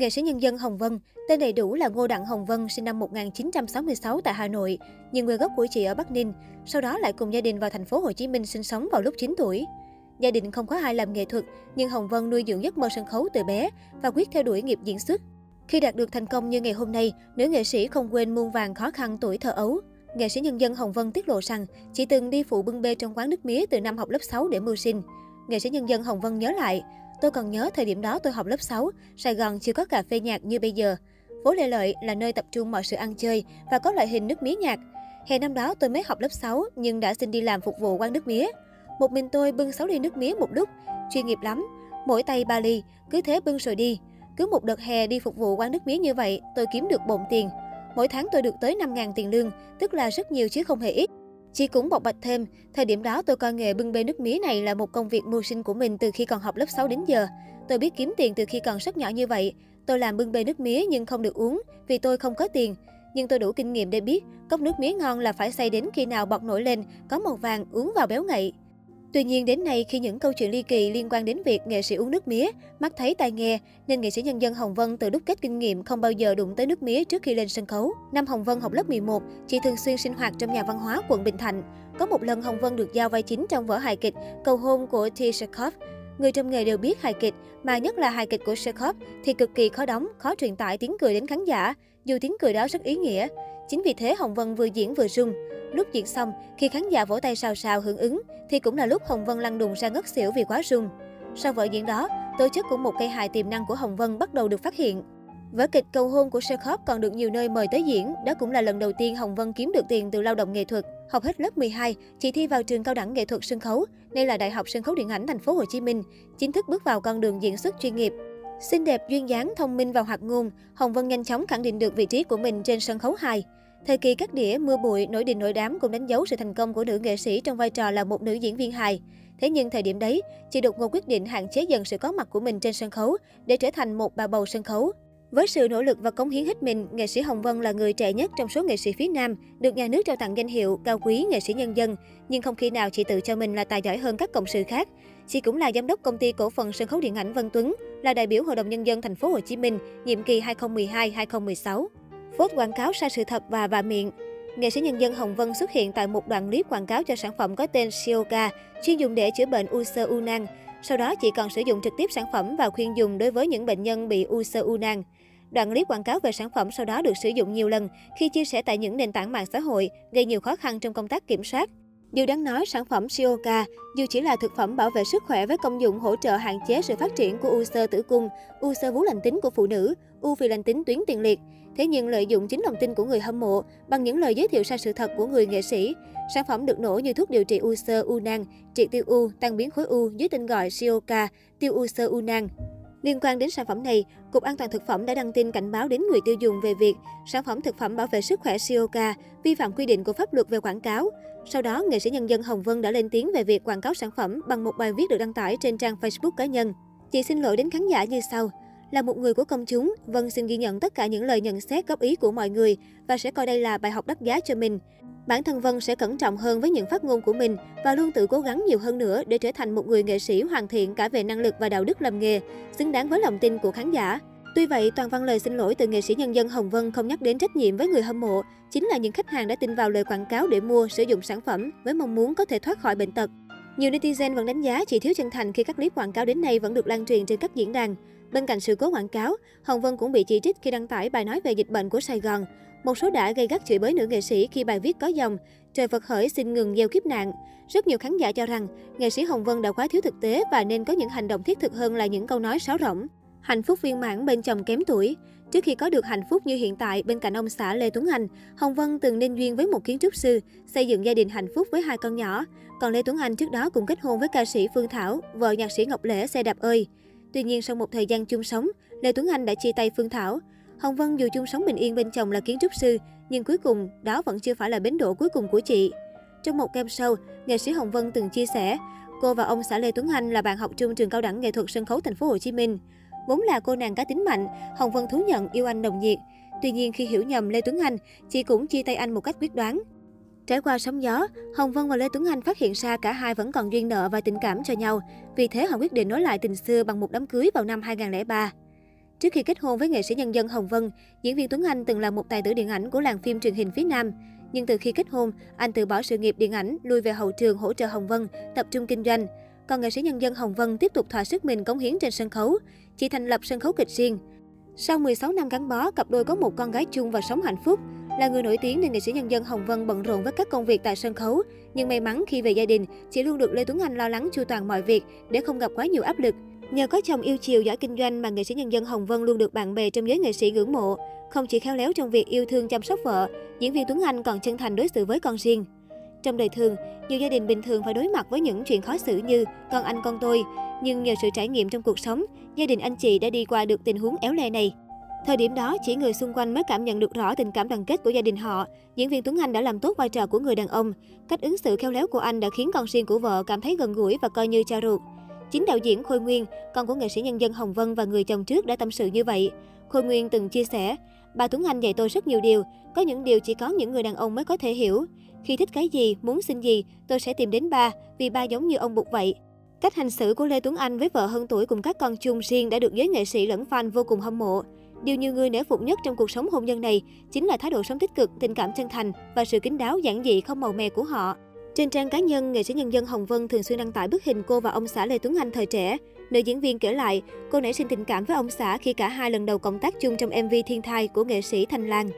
Nghệ sĩ nhân dân Hồng Vân, tên đầy đủ là Ngô Đặng Hồng Vân, sinh năm 1966 tại Hà Nội, nhưng người gốc của chị ở Bắc Ninh, sau đó lại cùng gia đình vào thành phố Hồ Chí Minh sinh sống vào lúc 9 tuổi. Gia đình không có ai làm nghệ thuật, nhưng Hồng Vân nuôi dưỡng giấc mơ sân khấu từ bé và quyết theo đuổi nghiệp diễn xuất. Khi đạt được thành công như ngày hôm nay, nữ nghệ sĩ không quên muôn vàng khó khăn tuổi thơ ấu. Nghệ sĩ nhân dân Hồng Vân tiết lộ rằng chị từng đi phụ bưng bê trong quán nước mía từ năm học lớp 6 để mưu sinh. Nghệ sĩ nhân dân Hồng Vân nhớ lại, Tôi còn nhớ thời điểm đó tôi học lớp 6, Sài Gòn chưa có cà phê nhạc như bây giờ. Phố Lê Lợi là nơi tập trung mọi sự ăn chơi và có loại hình nước mía nhạc. Hè năm đó tôi mới học lớp 6 nhưng đã xin đi làm phục vụ quán nước mía. Một mình tôi bưng 6 ly nước mía một lúc, chuyên nghiệp lắm. Mỗi tay 3 ly, cứ thế bưng rồi đi. Cứ một đợt hè đi phục vụ quán nước mía như vậy, tôi kiếm được bộn tiền. Mỗi tháng tôi được tới 5.000 tiền lương, tức là rất nhiều chứ không hề ít. Chị cũng bộc bạch thêm, thời điểm đó tôi coi nghề bưng bê nước mía này là một công việc mưu sinh của mình từ khi còn học lớp 6 đến giờ. Tôi biết kiếm tiền từ khi còn rất nhỏ như vậy. Tôi làm bưng bê nước mía nhưng không được uống vì tôi không có tiền. Nhưng tôi đủ kinh nghiệm để biết, cốc nước mía ngon là phải xay đến khi nào bọt nổi lên, có màu vàng, uống vào béo ngậy. Tuy nhiên đến nay khi những câu chuyện ly kỳ liên quan đến việc nghệ sĩ uống nước mía, mắt thấy tai nghe, nên nghệ sĩ nhân dân Hồng Vân từ đúc kết kinh nghiệm không bao giờ đụng tới nước mía trước khi lên sân khấu. Năm Hồng Vân học lớp 11, chị thường xuyên sinh hoạt trong nhà văn hóa quận Bình Thạnh. Có một lần Hồng Vân được giao vai chính trong vở hài kịch Cầu hôn của T. Chekhov. Người trong nghề đều biết hài kịch, mà nhất là hài kịch của Chekhov thì cực kỳ khó đóng, khó truyền tải tiếng cười đến khán giả, dù tiếng cười đó rất ý nghĩa. Chính vì thế Hồng Vân vừa diễn vừa rung. Lúc diễn xong, khi khán giả vỗ tay xào xào hưởng ứng, thì cũng là lúc Hồng Vân lăn đùng ra ngất xỉu vì quá rung. Sau vở diễn đó, tố chất của một cây hài tiềm năng của Hồng Vân bắt đầu được phát hiện. Vở kịch Cầu hôn của Chekhov còn được nhiều nơi mời tới diễn, đó cũng là lần đầu tiên Hồng Vân kiếm được tiền từ lao động nghệ thuật. Học hết lớp 12, chị thi vào trường cao đẳng nghệ thuật sân khấu, nay là Đại học Sân khấu Điện ảnh Thành phố Hồ Chí Minh, chính thức bước vào con đường diễn xuất chuyên nghiệp. Xinh đẹp, duyên dáng, thông minh và hoạt ngôn, Hồng Vân nhanh chóng khẳng định được vị trí của mình trên sân khấu hài. Thời kỳ các đĩa mưa bụi, nổi đình nổi đám cũng đánh dấu sự thành công của nữ nghệ sĩ trong vai trò là một nữ diễn viên hài. Thế nhưng thời điểm đấy, chị đột ngột quyết định hạn chế dần sự có mặt của mình trên sân khấu để trở thành một bà bầu sân khấu. Với sự nỗ lực và cống hiến hết mình, nghệ sĩ Hồng Vân là người trẻ nhất trong số nghệ sĩ phía Nam, được nhà nước trao tặng danh hiệu cao quý nghệ sĩ nhân dân. Nhưng không khi nào chị tự cho mình là tài giỏi hơn các cộng sự khác. Chị cũng là giám đốc công ty cổ phần sân khấu điện ảnh Vân Tuấn, là đại biểu Hội đồng nhân dân thành phố Hồ Chí Minh nhiệm kỳ 2012-2016. Phốt quảng cáo sai sự thật và vạ miệng. Nghệ sĩ nhân dân Hồng Vân xuất hiện tại một đoạn clip quảng cáo cho sản phẩm có tên Sioka, chuyên dùng để chữa bệnh u sơ u nang. Sau đó, chị còn sử dụng trực tiếp sản phẩm và khuyên dùng đối với những bệnh nhân bị u sơ u nang. Đoạn clip quảng cáo về sản phẩm sau đó được sử dụng nhiều lần khi chia sẻ tại những nền tảng mạng xã hội, gây nhiều khó khăn trong công tác kiểm soát. Điều đáng nói, sản phẩm Sioka dù chỉ là thực phẩm bảo vệ sức khỏe với công dụng hỗ trợ hạn chế sự phát triển của u sơ tử cung, u sơ vú lành tính của phụ nữ, u phi lành tính tuyến tiền liệt. Thế nhưng lợi dụng chính lòng tin của người hâm mộ bằng những lời giới thiệu sai sự thật của người nghệ sĩ, sản phẩm được nổ như thuốc điều trị u sơ u nang, trị tiêu u, tăng biến khối u dưới tên gọi Sioka, tiêu u sơ u nang. Liên quan đến sản phẩm này, Cục An toàn Thực phẩm đã đăng tin cảnh báo đến người tiêu dùng về việc sản phẩm thực phẩm bảo vệ sức khỏe Sioka vi phạm quy định của pháp luật về quảng cáo. Sau đó, nghệ sĩ nhân dân Hồng Vân đã lên tiếng về việc quảng cáo sản phẩm bằng một bài viết được đăng tải trên trang Facebook cá nhân. Chị xin lỗi đến khán giả như sau. Là một người của công chúng, Vân xin ghi nhận tất cả những lời nhận xét góp ý của mọi người và sẽ coi đây là bài học đắt giá cho mình. Bản thân Vân sẽ cẩn trọng hơn với những phát ngôn của mình và luôn tự cố gắng nhiều hơn nữa để trở thành một người nghệ sĩ hoàn thiện cả về năng lực và đạo đức làm nghề, xứng đáng với lòng tin của khán giả. Tuy vậy, toàn văn lời xin lỗi từ nghệ sĩ nhân dân Hồng Vân không nhắc đến trách nhiệm với người hâm mộ, chính là những khách hàng đã tin vào lời quảng cáo để mua, sử dụng sản phẩm với mong muốn có thể thoát khỏi bệnh tật. Nhiều netizen vẫn đánh giá chị thiếu chân thành khi các clip quảng cáo đến nay vẫn được lan truyền trên các diễn đàn. Bên cạnh sự cố quảng cáo, Hồng Vân cũng bị chỉ trích khi đăng tải bài nói về dịch bệnh của Sài Gòn. Một số đã gây gắt chửi bới nữ nghệ sĩ khi bài viết có dòng Trời Phật hỡi xin ngừng gieo kiếp nạn. Rất nhiều khán giả cho rằng nghệ sĩ Hồng Vân đã quá thiếu thực tế và nên có những hành động thiết thực hơn là những câu nói sáo rỗng. Hạnh phúc viên mãn bên chồng kém tuổi. Trước khi có được hạnh phúc như hiện tại bên cạnh ông xã Lê Tuấn Anh, Hồng Vân từng nên duyên với một kiến trúc sư, xây dựng gia đình hạnh phúc với hai con nhỏ. Còn Lê Tuấn Anh trước đó cũng kết hôn với ca sĩ Phương Thảo, vợ nhạc sĩ Ngọc Lễ xe đạp ơi. Tuy nhiên sau một thời gian chung sống, Lê Tuấn Anh đã chia tay Phương Thảo. Hồng Vân dù chung sống bình yên bên chồng là kiến trúc sư, nhưng cuối cùng đó vẫn chưa phải là bến đỗ cuối cùng của chị. Trong một game show, nghệ sĩ Hồng Vân từng chia sẻ, cô và ông xã Lê Tuấn Anh là bạn học chung trường cao đẳng nghệ thuật sân khấu thành phố Hồ Chí Minh. Vốn là cô nàng cá tính mạnh, Hồng Vân thú nhận yêu anh nồng nhiệt. Tuy nhiên khi hiểu nhầm Lê Tuấn Anh, chị cũng chia tay anh một cách quyết đoán. Trải qua sóng gió, Hồng Vân và Lê Tuấn Anh phát hiện ra cả hai vẫn còn duyên nợ và tình cảm cho nhau. Vì thế họ quyết định nối lại tình xưa bằng một đám cưới vào năm 2003. Trước khi kết hôn với nghệ sĩ nhân dân Hồng Vân, diễn viên Tuấn Anh từng là một tài tử điện ảnh của làng phim truyền hình phía Nam. Nhưng từ khi kết hôn, anh từ bỏ sự nghiệp điện ảnh, lui về hậu trường hỗ trợ Hồng Vân, tập trung kinh doanh. Còn nghệ sĩ nhân dân Hồng Vân tiếp tục thỏa sức mình cống hiến trên sân khấu, chỉ thành lập sân khấu kịch riêng. Sau 16 năm gắn bó, cặp đôi có một con gái chung và sống hạnh phúc. Là người nổi tiếng nên nghệ sĩ nhân dân Hồng Vân bận rộn với các công việc tại sân khấu. Nhưng may mắn khi về gia đình, chị luôn được Lê Tuấn Anh lo lắng chu toàn mọi việc để không gặp quá nhiều áp lực. Nhờ có chồng yêu chiều giỏi kinh doanh mà nghệ sĩ nhân dân Hồng Vân luôn được bạn bè trong giới nghệ sĩ ngưỡng mộ. Không chỉ khéo léo trong việc yêu thương chăm sóc vợ, diễn viên Tuấn Anh còn chân thành đối xử với con riêng. Trong đời thường, nhiều gia đình bình thường phải đối mặt với những chuyện khó xử như con anh con tôi. Nhưng nhờ sự trải nghiệm trong cuộc sống, gia đình anh chị đã đi qua được tình huống éo le này. Thời điểm đó, chỉ người xung quanh mới cảm nhận được rõ tình cảm đoàn kết của gia đình họ. Diễn viên Tuấn Anh đã làm tốt vai trò của người đàn ông. Cách ứng xử khéo léo của anh đã khiến con riêng của vợ cảm thấy gần gũi và coi như cha ruột. Chính đạo diễn Khôi Nguyên, con của nghệ sĩ nhân dân Hồng Vân và người chồng trước đã tâm sự như vậy. Khôi Nguyên từng chia sẻ, bà Tuấn Anh dạy tôi rất nhiều điều, có những điều chỉ có những người đàn ông mới có thể hiểu. Khi thích cái gì, muốn xin gì, tôi sẽ tìm đến ba, vì ba giống như ông Bụt vậy. Cách hành xử của Lê Tuấn Anh với vợ hơn tuổi cùng các con chung riêng đã được giới nghệ sĩ lẫn fan vô cùng hâm mộ. Điều nhiều người nể phục nhất trong cuộc sống hôn nhân này chính là thái độ sống tích cực, tình cảm chân thành và sự kín đáo giản dị không màu mè của họ. Trên trang cá nhân, nghệ sĩ nhân dân Hồng Vân thường xuyên đăng tải bức hình cô và ông xã Lê Tuấn Anh thời trẻ. Nữ diễn viên kể lại, cô nảy sinh tình cảm với ông xã khi cả hai lần đầu cộng tác chung trong MV Thiên Thai của nghệ sĩ Thanh Lan.